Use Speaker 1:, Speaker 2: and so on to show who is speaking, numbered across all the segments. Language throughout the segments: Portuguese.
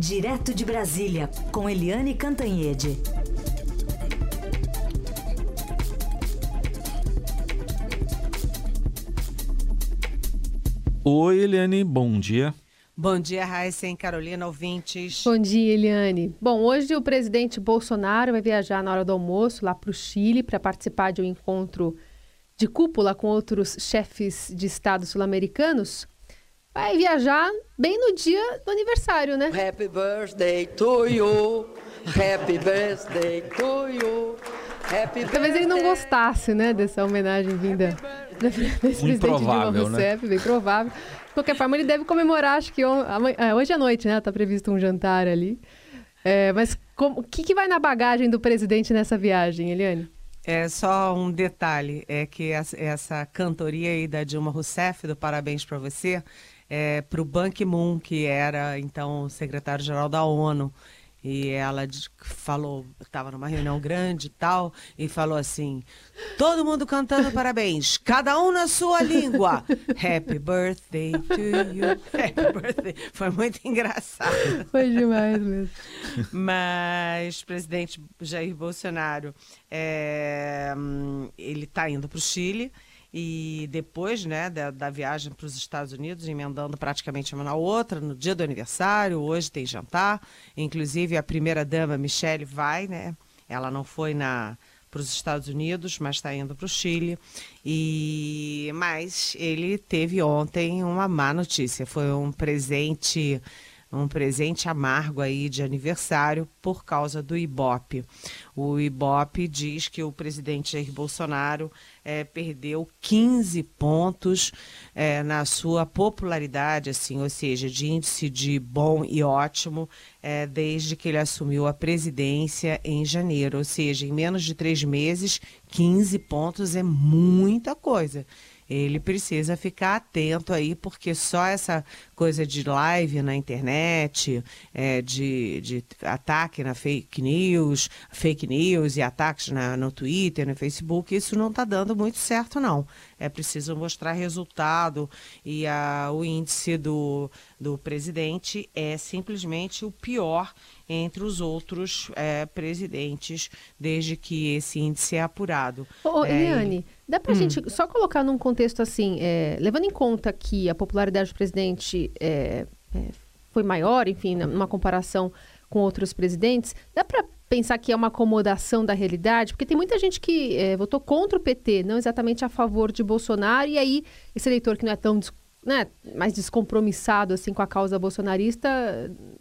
Speaker 1: Direto de Brasília, com Eliane Cantanhede.
Speaker 2: Oi, Eliane, bom dia.
Speaker 3: Bom dia, Raíssa e Carolina, ouvintes.
Speaker 4: Bom dia, Eliane. Bom, hoje o presidente Bolsonaro vai viajar na hora do almoço lá para o Chile para participar de um encontro de cúpula com outros chefes de Estado sul-americanos. Vai viajar bem no dia do aniversário, né?
Speaker 5: Happy birthday to you. Happy birthday to you. Happy
Speaker 4: Talvez ele não gostasse, né, dessa homenagem vinda desse presidente Dilma
Speaker 2: né?
Speaker 4: Rousseff, né? bem provável. De qualquer forma, ele deve comemorar, acho que é, hoje à noite, né? Tá previsto um jantar ali. É, mas o que, que vai na bagagem do presidente nessa viagem, Eliane?
Speaker 3: É só um detalhe, é que essa, essa cantoria aí da Dilma Rousseff, do Parabéns para Você, é para o Ban Ki-moon, que era então secretário-geral da ONU. E ela falou, estava numa reunião grande e tal, e falou assim: todo mundo cantando parabéns, cada um na sua língua. Happy birthday to you. Happy birthday. Foi muito engraçado.
Speaker 4: Foi demais mesmo.
Speaker 3: Mas, presidente Jair Bolsonaro, é, ele está indo para o Chile e depois né, da, da viagem para os Estados Unidos, emendando praticamente uma na outra, no dia do aniversário, hoje tem jantar, inclusive a primeira-dama Michelle vai, né? Ela não foi na para os Estados Unidos, mas está indo para o Chile. E mas ele teve ontem uma má notícia. Foi um presente um presente amargo aí de aniversário por causa do Ibope. O Ibope diz que o presidente Jair Bolsonaro é, perdeu 15 pontos é, na sua popularidade, assim, ou seja, de índice de bom e ótimo, é, desde que ele assumiu a presidência em janeiro. Ou seja, em menos de três meses, 15 pontos é muita coisa ele precisa ficar atento aí, porque só essa coisa de live na internet, é, de, de ataque na fake news, fake news e ataques na, no Twitter, no Facebook, isso não está dando muito certo, não. É preciso mostrar resultado e a, o índice do, do presidente é simplesmente o pior entre os outros é, presidentes, desde que esse índice é apurado.
Speaker 4: Ô, é, Eliane, dá para a hum. gente só colocar num contexto assim, é, levando em conta que a popularidade do presidente é, é, foi maior, enfim, numa comparação com outros presidentes, dá para pensar que é uma acomodação da realidade? Porque tem muita gente que é, votou contra o PT, não exatamente a favor de Bolsonaro, e aí esse eleitor que não é tão né, mais descompromissado assim com a causa bolsonarista,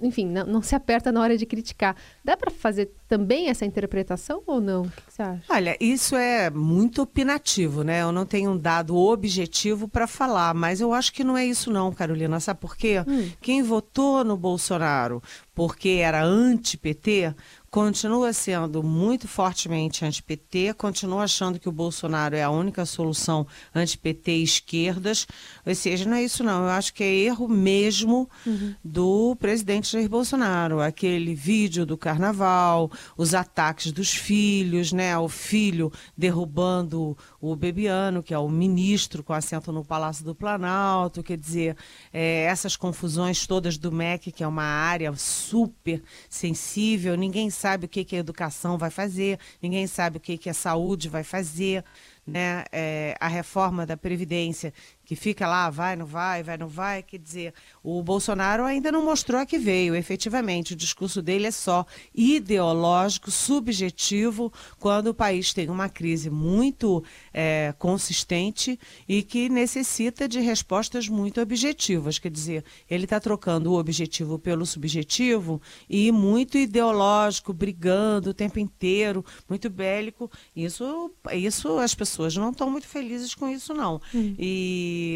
Speaker 4: enfim, não, não se aperta na hora de criticar. Dá para fazer também essa interpretação ou não? O que, que, você acha?
Speaker 3: Olha, isso é muito opinativo, né? Eu não tenho um dado objetivo para falar, mas eu acho que não é isso não, Carolina. Sabe por quê? Hum. Quem votou no Bolsonaro porque era anti-PT continua sendo muito fortemente anti-PT, continua achando que o Bolsonaro é a única solução anti-PT esquerdas. Ou seja, não é isso não. Eu acho que é erro mesmo uhum. do presidente Jair Bolsonaro. Aquele vídeo do carnaval, os ataques dos filhos, né? O filho derrubando o Bebiano, que é o ministro com assento no Palácio do Planalto. Quer dizer, é, essas confusões todas do MEC, que é uma área super sensível, ninguém sabe o que, que a educação vai fazer, ninguém sabe o que, que a saúde vai fazer. Né? É, a reforma da Previdência que fica lá, vai, não vai, vai, não vai. Quer dizer, o Bolsonaro ainda não mostrou a que veio, efetivamente. O discurso dele é só ideológico, subjetivo, quando o país tem uma crise muito é, consistente e que necessita de respostas muito objetivas. Quer dizer, ele está trocando o objetivo pelo subjetivo e muito ideológico, brigando o tempo inteiro, muito bélico. Isso, isso as pessoas não estão muito felizes com isso, não. Hum. E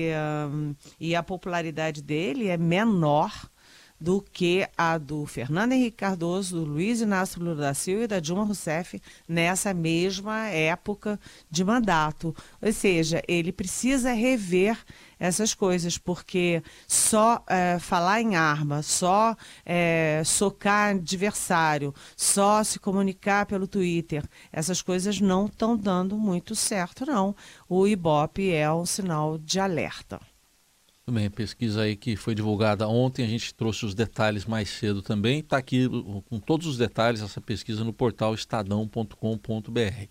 Speaker 3: e, a popularidade dele é menor do que a do Fernando Henrique Cardoso, do Luiz Inácio Lula da Silva e da Dilma Rousseff nessa mesma época de mandato. Ou seja, ele precisa rever essas coisas, porque só é, falar em arma, só é, socar adversário, só se comunicar pelo Twitter, essas coisas não estão dando muito certo, não. O Ibope é um sinal de alerta.
Speaker 2: Tudo bem, pesquisa aí que foi divulgada ontem, a gente trouxe os detalhes mais cedo também. Está aqui com todos os detalhes essa pesquisa no portal estadão.com.br.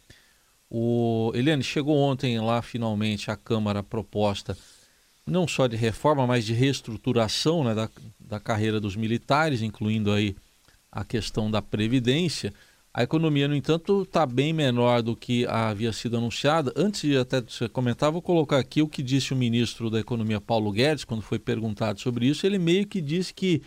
Speaker 2: O Eliane chegou ontem lá finalmente a Câmara proposta não só de reforma, mas de reestruturação né, da, da carreira dos militares, incluindo aí a questão da previdência. A economia, no entanto, está bem menor do que havia sido anunciada. Antes de até você comentar, vou colocar aqui o que disse o ministro da Economia, Paulo Guedes, quando foi perguntado sobre isso. Ele meio que disse que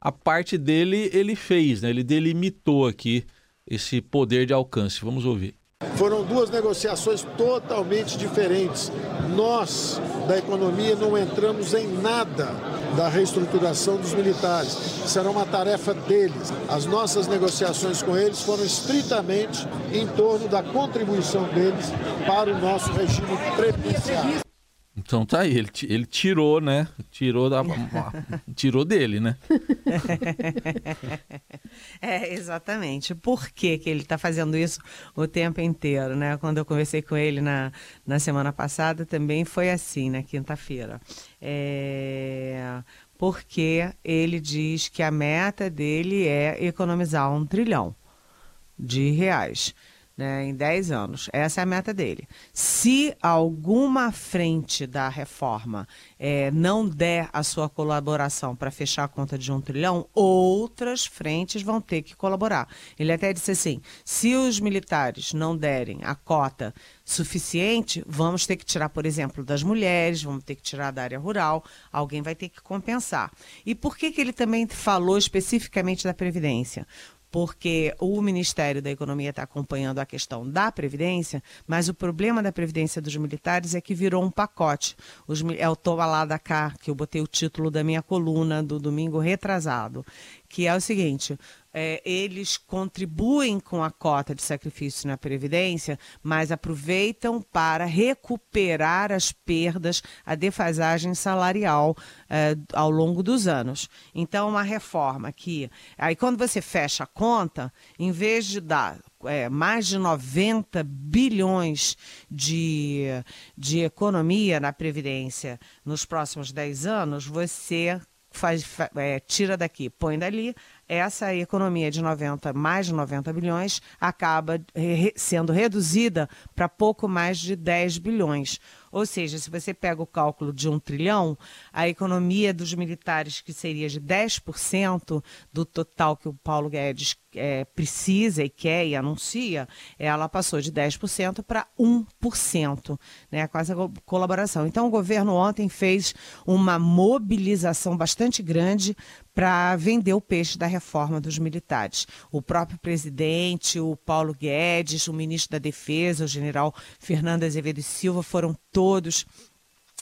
Speaker 2: a parte dele ele fez, né? ele delimitou aqui esse poder de alcance. Vamos ouvir.
Speaker 6: Foram duas negociações totalmente diferentes. Nós, da economia, não entramos em nada da reestruturação dos militares. Será uma tarefa deles. As nossas negociações com eles foram estritamente em torno da contribuição deles para o nosso regime previdenciário.
Speaker 2: Então tá aí, ele, ele tirou, né? Tirou da tirou dele, né?
Speaker 3: é, exatamente. Por que, que ele está fazendo isso o tempo inteiro, né? Quando eu conversei com ele na, na semana passada, também foi assim, na quinta-feira. É, porque ele diz que a meta dele é economizar um trilhão de reais né, em 10 anos. Essa é a meta dele. Se alguma frente da reforma é, não der a sua colaboração para fechar a conta de um trilhão, outras frentes vão ter que colaborar. Ele até disse assim: se os militares não derem a cota suficiente, vamos ter que tirar, por exemplo, das mulheres, vamos ter que tirar da área rural, alguém vai ter que compensar. E por que, que ele também falou especificamente da Previdência? Porque o Ministério da Economia está acompanhando a questão da Previdência, mas o problema da Previdência dos militares é que virou um pacote. Os, é o Toma lá da cá, que eu botei o título da minha coluna do domingo retrasado, que é o seguinte: é, eles contribuem com a cota de sacrifício na Previdência, mas aproveitam para recuperar as perdas, a defasagem salarial é, ao longo dos anos. Então, uma reforma que. Aí, quando você fecha a conta, em vez de dar é, mais de 90 bilhões de, de economia na Previdência nos próximos 10 anos, você faz, é, tira daqui, põe dali, essa economia de 90, mais de 90 bilhões acaba re, sendo reduzida para pouco mais de 10 bilhões. Ou seja, se você pega o cálculo de um trilhão, a economia dos militares, que seria de 10% do total que o Paulo Guedes é, precisa e quer e anuncia, ela passou de 10% para 1%, né, com essa colaboração. Então, o governo ontem fez uma mobilização bastante grande para vender o peixe da reforma dos militares. O próprio presidente, o Paulo Guedes, o ministro da Defesa, o general Fernando Azevedo e Silva foram todos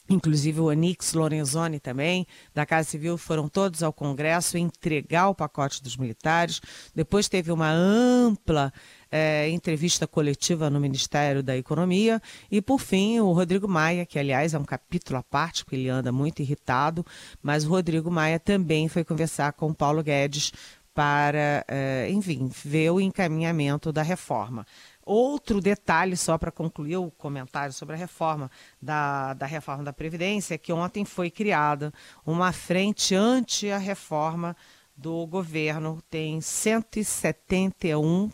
Speaker 3: inclusive o Anix Lorenzoni também, da Casa Civil, foram todos ao Congresso entregar o pacote dos militares. Depois teve uma ampla é, entrevista coletiva no Ministério da Economia. E, por fim, o Rodrigo Maia, que, aliás, é um capítulo à parte, porque ele anda muito irritado, mas o Rodrigo Maia também foi conversar com o Paulo Guedes para, é, enfim, ver o encaminhamento da reforma. Outro detalhe, só para concluir o comentário sobre a reforma da, da reforma da Previdência, é que ontem foi criada uma frente anti a reforma do governo. Tem 171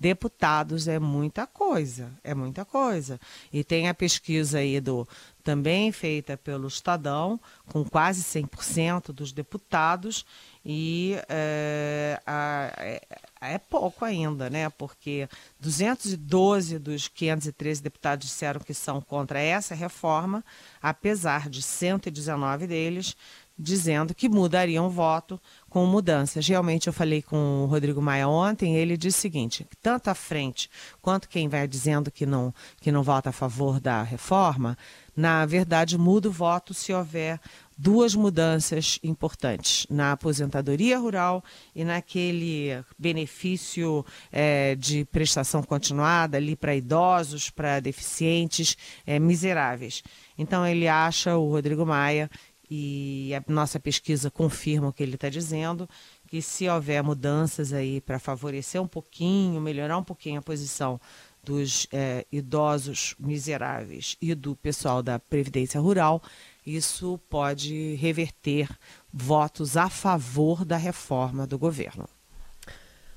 Speaker 3: deputados, é muita coisa, é muita coisa. E tem a pesquisa aí do também feita pelo Estadão, com quase 100% dos deputados, e é, é, é, pouco ainda, né? Porque 212 dos 513 deputados disseram que são contra essa reforma, apesar de 119 deles dizendo que mudariam o voto com mudanças. Realmente eu falei com o Rodrigo Maia ontem, ele disse o seguinte, tanto a frente quanto quem vai dizendo que não, que não vota a favor da reforma, na verdade muda o voto se houver duas mudanças importantes na aposentadoria rural e naquele benefício é, de prestação continuada ali para idosos, para deficientes, é, miseráveis. Então ele acha, o Rodrigo Maia, e a nossa pesquisa confirma o que ele está dizendo, que se houver mudanças aí para favorecer um pouquinho, melhorar um pouquinho a posição dos é, idosos miseráveis e do pessoal da Previdência Rural, isso pode reverter votos a favor da reforma do governo.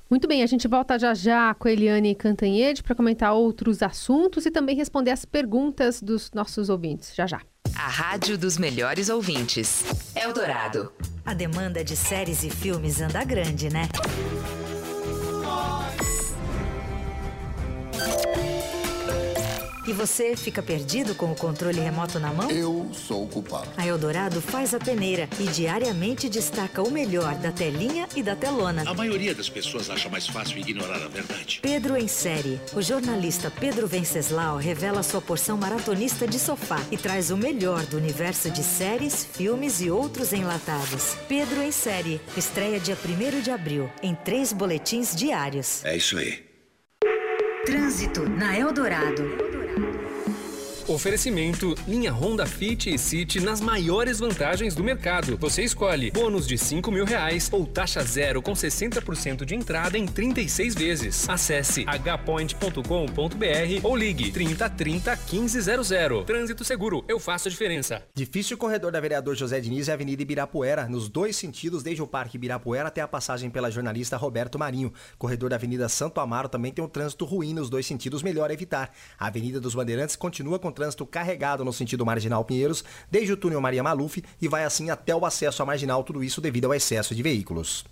Speaker 4: Muito bem, a gente volta já já com a Eliane Cantanhede para comentar outros assuntos e também responder as perguntas dos nossos ouvintes. Já já.
Speaker 7: A rádio dos melhores ouvintes. Eldorado.
Speaker 1: A demanda de séries e filmes anda grande, né? E você fica perdido com o controle remoto na mão?
Speaker 8: Eu sou o culpado.
Speaker 1: A Eldorado faz a peneira e diariamente destaca o melhor da telinha e da telona.
Speaker 9: A maioria das pessoas acha mais fácil ignorar a verdade.
Speaker 1: Pedro em série. O jornalista Pedro Venceslau revela sua porção maratonista de sofá e traz o melhor do universo de séries, filmes e outros enlatados. Pedro em série. Estreia dia 1 de abril, em três boletins diários.
Speaker 9: É isso aí.
Speaker 1: Trânsito na Eldorado.
Speaker 10: Oferecimento: linha Honda Fit e City nas maiores vantagens do mercado. Você escolhe bônus de 5 mil reais ou taxa zero com 60% de entrada em 36 vezes. Acesse hpoint.com.br ou ligue 3030 1500. Trânsito seguro, eu faço a diferença.
Speaker 11: Difícil corredor da vereador José Diniz e Avenida Ibirapuera, nos dois sentidos, desde o Parque Ibirapuera até a passagem pela jornalista Roberto Marinho. Corredor da Avenida Santo Amaro também tem um trânsito ruim nos dois sentidos, melhor evitar. A Avenida dos Bandeirantes continua com trânsito carregado no sentido Marginal Pinheiros, desde o túnel Maria Maluf e vai assim até o acesso à Marginal, tudo isso devido ao excesso de veículos.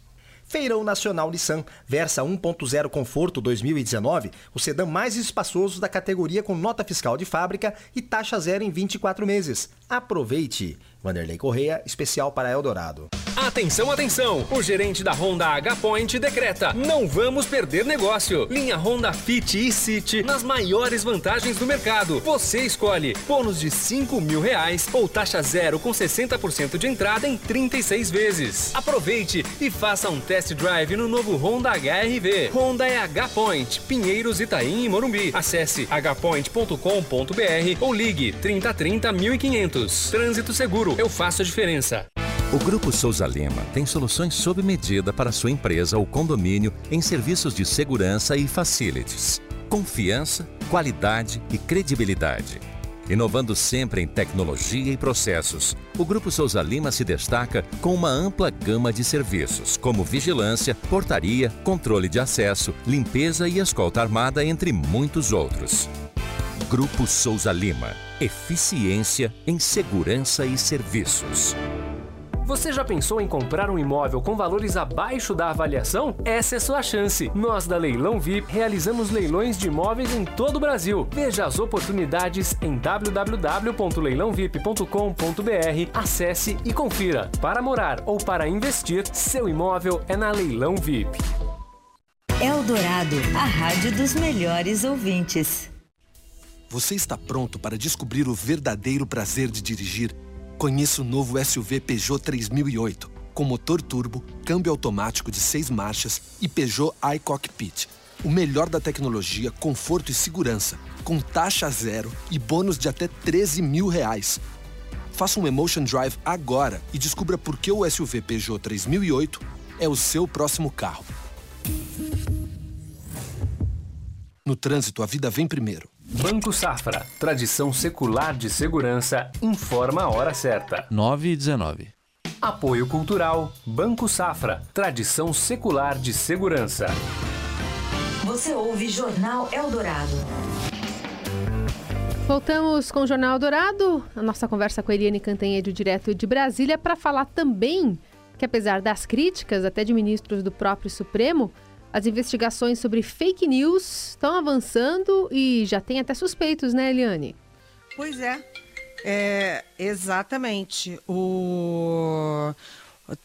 Speaker 11: Feirão Nacional Nissan Versa 1.0 Conforto 2019, o sedã mais espaçoso da categoria com nota fiscal de fábrica e taxa zero em 24 meses. Aproveite! Vanderlei Correia, especial para Eldorado.
Speaker 10: Atenção, atenção! O gerente da Honda H-Point decreta: não vamos perder negócio. Linha Honda Fit e City nas maiores vantagens do mercado. Você escolhe bônus de 5 mil reais ou taxa zero com 60% de entrada em 36 vezes. Aproveite e faça um test drive no novo Honda HRV. Honda é H-Point, Pinheiros, Itaim e Morumbi. Acesse hpoint.com.br ou ligue 3030 1500. Trânsito seguro, eu faço a diferença.
Speaker 12: O Grupo Souza Lima tem soluções sob medida para sua empresa ou condomínio em serviços de segurança e facilities. Confiança, qualidade e credibilidade. Inovando sempre em tecnologia e processos, o Grupo Souza Lima se destaca com uma ampla gama de serviços, como vigilância, portaria, controle de acesso, limpeza e escolta armada, entre muitos outros. Grupo Souza Lima. Eficiência em segurança e serviços.
Speaker 10: Você já pensou em comprar um imóvel com valores abaixo da avaliação? Essa é sua chance. Nós da Leilão VIP realizamos leilões de imóveis em todo o Brasil. Veja as oportunidades em www.leilãovip.com.br. Acesse e confira. Para morar ou para investir, seu imóvel é na Leilão VIP.
Speaker 1: Eldorado, a rádio dos melhores ouvintes.
Speaker 13: Você está pronto para descobrir o verdadeiro prazer de dirigir? Conheça o novo SUV Peugeot 3008, com motor turbo, câmbio automático de 6 marchas e Peugeot iCockpit. O melhor da tecnologia, conforto e segurança, com taxa zero e bônus de até 13 mil reais. Faça um Emotion Drive agora e descubra por que o SUV Peugeot 3008 é o seu próximo carro. No trânsito, a vida vem primeiro.
Speaker 10: Banco Safra, tradição secular de segurança, informa a hora certa.
Speaker 2: 9 e 19.
Speaker 10: Apoio Cultural, Banco Safra, tradição secular de segurança.
Speaker 1: Você ouve Jornal Eldorado.
Speaker 4: Voltamos com o Jornal Dourado, a nossa conversa com a Eliane Cantanhede, direto de Brasília, para falar também que, apesar das críticas até de ministros do próprio Supremo, as investigações sobre fake news estão avançando e já tem até suspeitos, né, Eliane?
Speaker 3: Pois é. É, exatamente. O...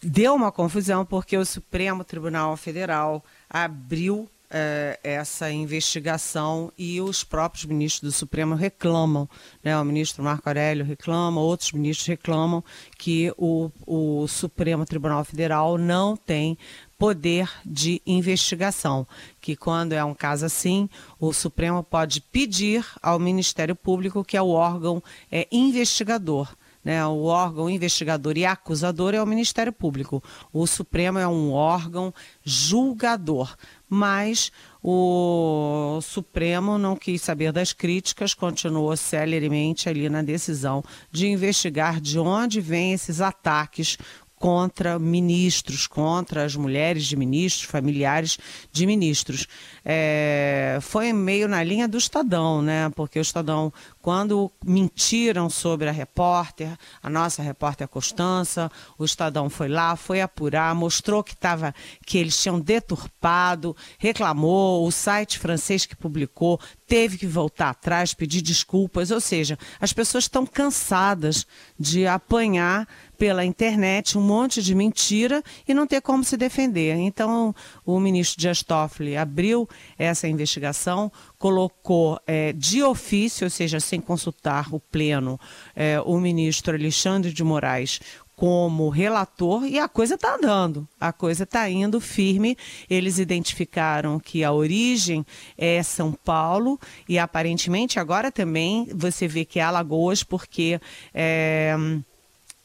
Speaker 3: Deu uma confusão porque o Supremo Tribunal Federal abriu é, essa investigação e os próprios ministros do Supremo reclamam, né? o ministro Marco Aurélio reclama, outros ministros reclamam que o, o Supremo Tribunal Federal não tem poder de investigação, que quando é um caso assim, o Supremo pode pedir ao Ministério Público, que é o órgão é, investigador né? O órgão investigador e acusador é o Ministério Público. O Supremo é um órgão julgador. Mas o Supremo não quis saber das críticas, continuou celeremente ali na decisão de investigar de onde vêm esses ataques contra ministros, contra as mulheres de ministros, familiares de ministros. É, foi meio na linha do Estadão, né? Porque o Estadão, quando mentiram sobre a repórter, a nossa repórter Constança, o Estadão foi lá, foi apurar, mostrou que tava, que eles tinham deturpado, reclamou, o site francês que publicou teve que voltar atrás, pedir desculpas, ou seja, as pessoas estão cansadas de apanhar pela internet um monte de mentira e não ter como se defender. Então, o ministro Dias Toffoli abriu essa investigação, colocou é, de ofício, ou seja, sem consultar o pleno, é, o ministro Alexandre de Moraes como relator e a coisa está andando, a coisa está indo firme. Eles identificaram que a origem é São Paulo e aparentemente agora também você vê que é Alagoas, porque. É,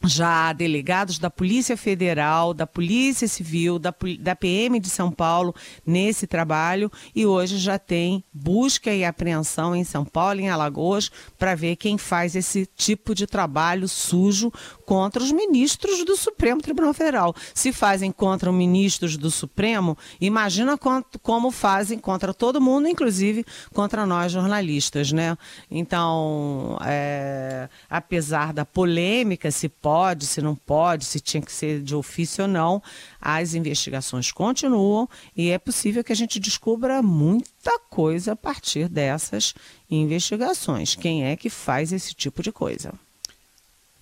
Speaker 3: já delegados da Polícia Federal, da Polícia Civil, da, da PM de São Paulo nesse trabalho e hoje já tem busca e apreensão em São Paulo, em Alagoas, para ver quem faz esse tipo de trabalho sujo contra os ministros do Supremo Tribunal Federal. Se fazem contra os ministros do Supremo, imagina quanto, como fazem contra todo mundo, inclusive contra nós jornalistas, né? Então, é, apesar da polêmica, se pode pode, se não pode, se tinha que ser de ofício ou não. As investigações continuam e é possível que a gente descubra muita coisa a partir dessas investigações. Quem é que faz esse tipo de coisa?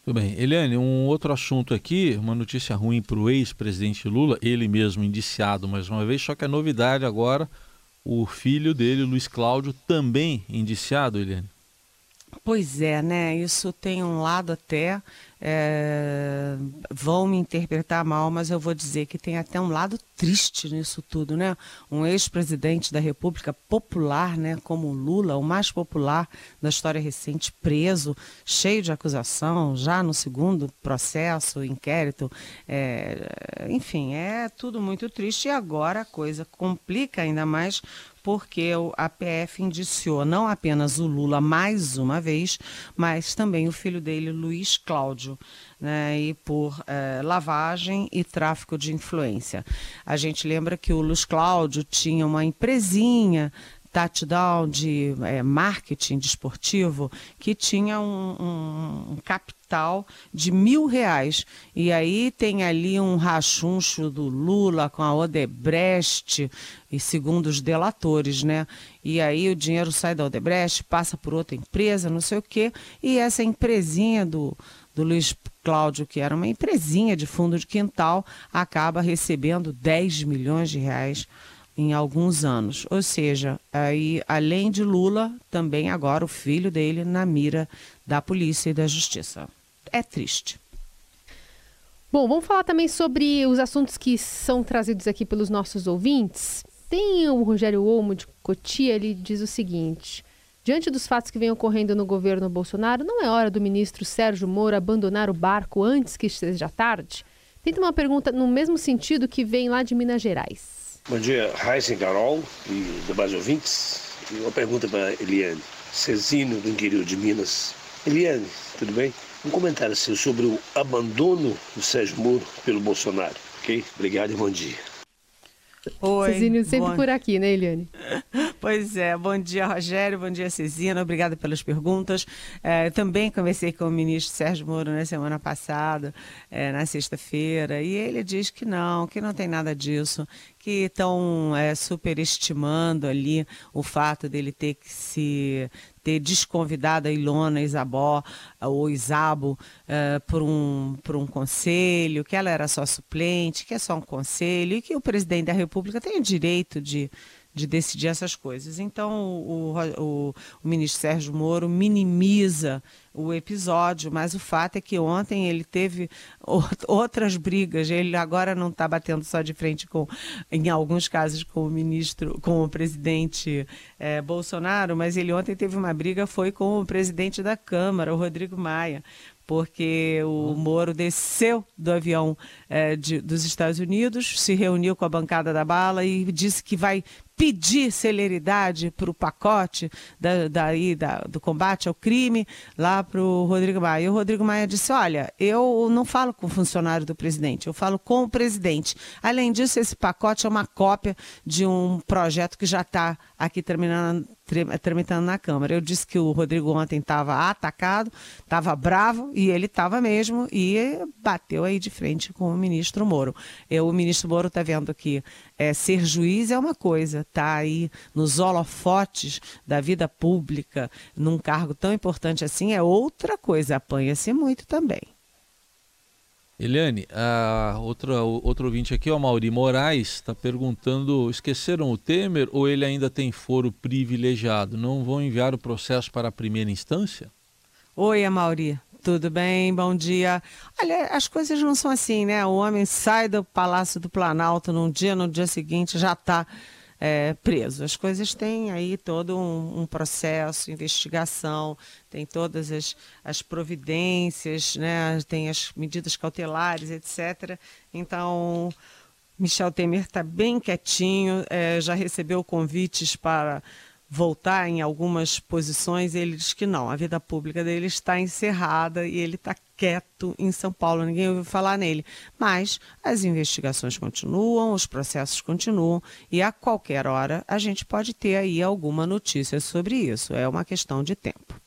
Speaker 2: Tudo bem. Eliane, um outro assunto aqui, uma notícia ruim para o ex-presidente Lula, ele mesmo indiciado mais uma vez, só que a novidade agora, o filho dele, Luiz Cláudio, também indiciado, Eliane.
Speaker 3: Pois é, né? Isso tem um lado até. É, vão me interpretar mal, mas eu vou dizer que tem até um lado triste nisso tudo, né? Um ex-presidente da República popular, né, como Lula, o mais popular da história recente, preso, cheio de acusação, já no segundo processo, inquérito, é, enfim, é tudo muito triste e agora a coisa complica ainda mais porque a PF indiciou não apenas o Lula mais uma vez, mas também o filho dele, Luiz Cláudio, né, e por eh, lavagem e tráfico de influência. A gente lembra que o Luiz Cláudio tinha uma empresinha touchdown de é, marketing desportivo que tinha um, um, um, capital de mil reais. E aí tem ali um rachuncho do Lula com a Odebrecht, e segundo os delatores, né? E aí o dinheiro sai da Odebrecht, passa por outra empresa, não sei o quê, e essa empresinha do, do Luiz Cláudio, que era uma empresinha de fundo de quintal, acaba recebendo 10 milhões de reais em alguns anos. Ou seja, aí, além de Lula, também agora o filho dele na mira da polícia e da justiça. É triste.
Speaker 4: Bom, vamos falar também sobre os assuntos que são trazidos aqui pelos nossos ouvintes. Tem o Rogério Olmo de Cotia, ele diz o seguinte: Diante dos fatos que vêm ocorrendo no governo Bolsonaro, não é hora do ministro Sérgio Moro abandonar o barco antes que seja tarde? Tenta uma pergunta no mesmo sentido que vem lá de Minas Gerais.
Speaker 8: Bom dia, Raíssa Carol e demais ouvintes. E uma pergunta para Eliane. Cezino, do interior de Minas. Eliane, tudo bem? Um comentário seu sobre o abandono do Sérgio Moro pelo Bolsonaro, ok? Obrigado e bom dia.
Speaker 4: Oi. Cezinho sempre bom... por aqui, né, Eliane?
Speaker 3: Pois é. Bom dia, Rogério. Bom dia, Cezina. Obrigada pelas perguntas. É, também conversei com o ministro Sérgio Moro na semana passada, é, na sexta-feira, e ele diz que não, que não tem nada disso, que estão é, superestimando ali o fato dele ter que se ter desconvidado a Ilona Isabó, ou Isabo, uh, por, um, por um conselho, que ela era só suplente, que é só um conselho, e que o presidente da República tem o direito de de decidir essas coisas. Então, o, o, o, ministro Sérgio Moro minimiza o episódio, mas o fato é que ontem ele teve outras brigas. Ele agora não está batendo só de frente com, em alguns casos, com o ministro, com o presidente é, Bolsonaro, mas ele ontem teve uma briga, foi com o presidente da Câmara, o Rodrigo Maia porque o Moro desceu do avião é, de, dos Estados Unidos, se reuniu com a bancada da bala e disse que vai pedir celeridade para o pacote da, daí, da, do combate ao crime lá para o Rodrigo Maia. E o Rodrigo Maia disse: Olha, eu não falo com o funcionário do presidente, eu falo com o presidente. Além disso, esse pacote é uma cópia de um projeto que já está aqui terminando, tramitando na Câmara. Eu disse que o Rodrigo ontem estava atacado, estava bravo, e ele estava mesmo, e bateu aí de frente com o ministro Moro. Eu, o ministro Moro está vendo que é, ser juiz é uma coisa, tá aí nos holofotes da vida pública, num cargo tão importante assim, é outra coisa, apanha-se muito também.
Speaker 2: Eliane, a outra, outro ouvinte aqui, o Mauri Moraes, está perguntando: esqueceram o Temer ou ele ainda tem foro privilegiado? Não vão enviar o processo para a primeira instância?
Speaker 3: Oi, Amauri. Tudo bem? Bom dia. Olha, as coisas não são assim, né? O homem sai do Palácio do Planalto num dia, no dia seguinte já está é, preso. As coisas têm aí todo um, um, processo, investigação, tem todas as, as providências, né? tem as medidas cautelares, etc. Então, Michel Temer está bem quietinho, é, já recebeu convites para voltar em algumas posições, ele diz que não, a vida pública dele está encerrada e ele está quieto em São Paulo, ninguém ouviu falar nele. Mas as investigações continuam, os processos continuam e a qualquer hora a gente pode ter aí alguma notícia sobre isso. É uma questão de tempo.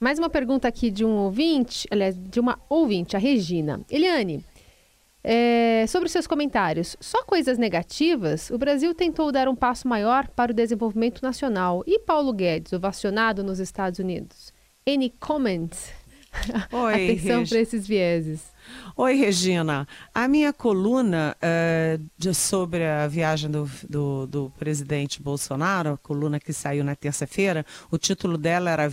Speaker 4: Mais uma pergunta aqui de um ouvinte, aliás, de uma ouvinte, a Regina. Eliane, é, sobre os seus comentários, só coisas negativas, o Brasil tentou dar um passo maior para o desenvolvimento nacional. E Paulo Guedes, ovacionado nos Estados Unidos? Any comments? Oi, Atenção para esses vieses.
Speaker 3: Oi, Regina. A minha coluna uh, de, sobre a viagem do, do, do, presidente Bolsonaro, a coluna que saiu na terça-feira, o título dela era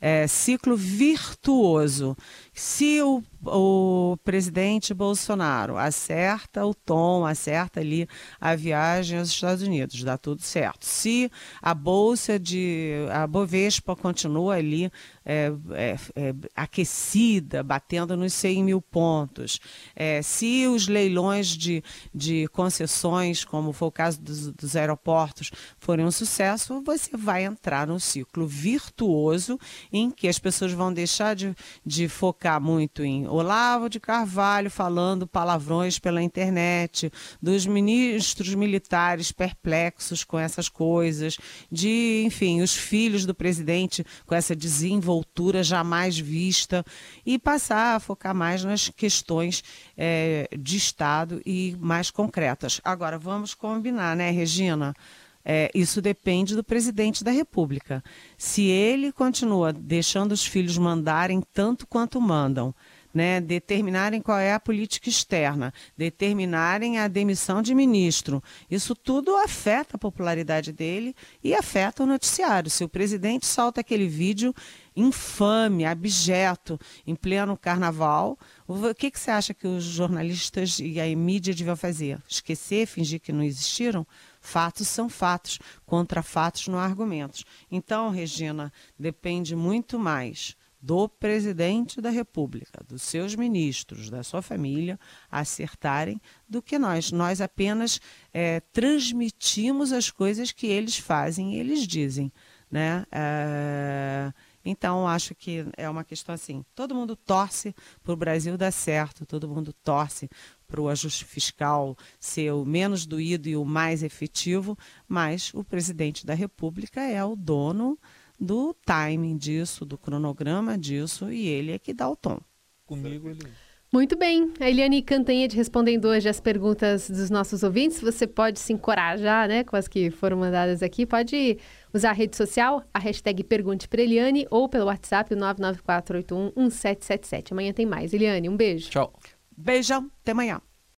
Speaker 3: é, Ciclo Virtuoso. Se o, o presidente Bolsonaro acerta o tom, acerta ali a viagem aos Estados Unidos, dá tudo certo. Se a bolsa de. a Bovespa continua ali é, é, é aquecida, batendo nos 100 mil pontos, é, se os leilões de, de concessões, como foi o caso dos, dos aeroportos, forem um sucesso, você vai entrar num ciclo virtuoso em que as pessoas vão deixar de, de focar muito em Olavo de Carvalho falando palavrões pela internet, dos ministros militares perplexos com essas coisas, de, enfim, os filhos do presidente com essa desenvoltura jamais vista e passar a focar mais nas questões é, de Estado e mais concretas. Agora, vamos combinar, né, Regina? É, isso depende do presidente da República. Se ele continua deixando os filhos mandarem tanto quanto mandam, né, determinarem qual é a política externa, determinarem a demissão de ministro. Isso tudo afeta a popularidade dele e afeta o noticiário. Se o presidente solta aquele vídeo infame, abjeto, em pleno carnaval, o que, que você acha que os jornalistas e a mídia deviam fazer? Esquecer, fingir que não existiram? Fatos são fatos, contra fatos não há argumentos. Então, Regina, depende muito mais do presidente da República, dos seus ministros, da sua família, acertarem do que nós. Nós apenas é, transmitimos as coisas que eles fazem e eles dizem. Né? É, então, acho que é uma questão assim: todo mundo torce para o Brasil dar certo, todo mundo torce para o ajuste fiscal ser o menos doído e o mais efetivo, mas o presidente da República é o dono do timing disso, do cronograma disso, e ele é que dá o tom.
Speaker 2: Comigo ele.
Speaker 4: Muito bem. A Eliane Cantanhede respondendo hoje as perguntas dos nossos ouvintes. Você pode se encorajar né, com as que foram mandadas aqui. Pode usar a rede social, a hashtag Pergunte para Eliane ou pelo WhatsApp, o 994811777. Amanhã tem mais. Eliane, um beijo.
Speaker 2: Tchau.
Speaker 3: Beijão. Até amanhã.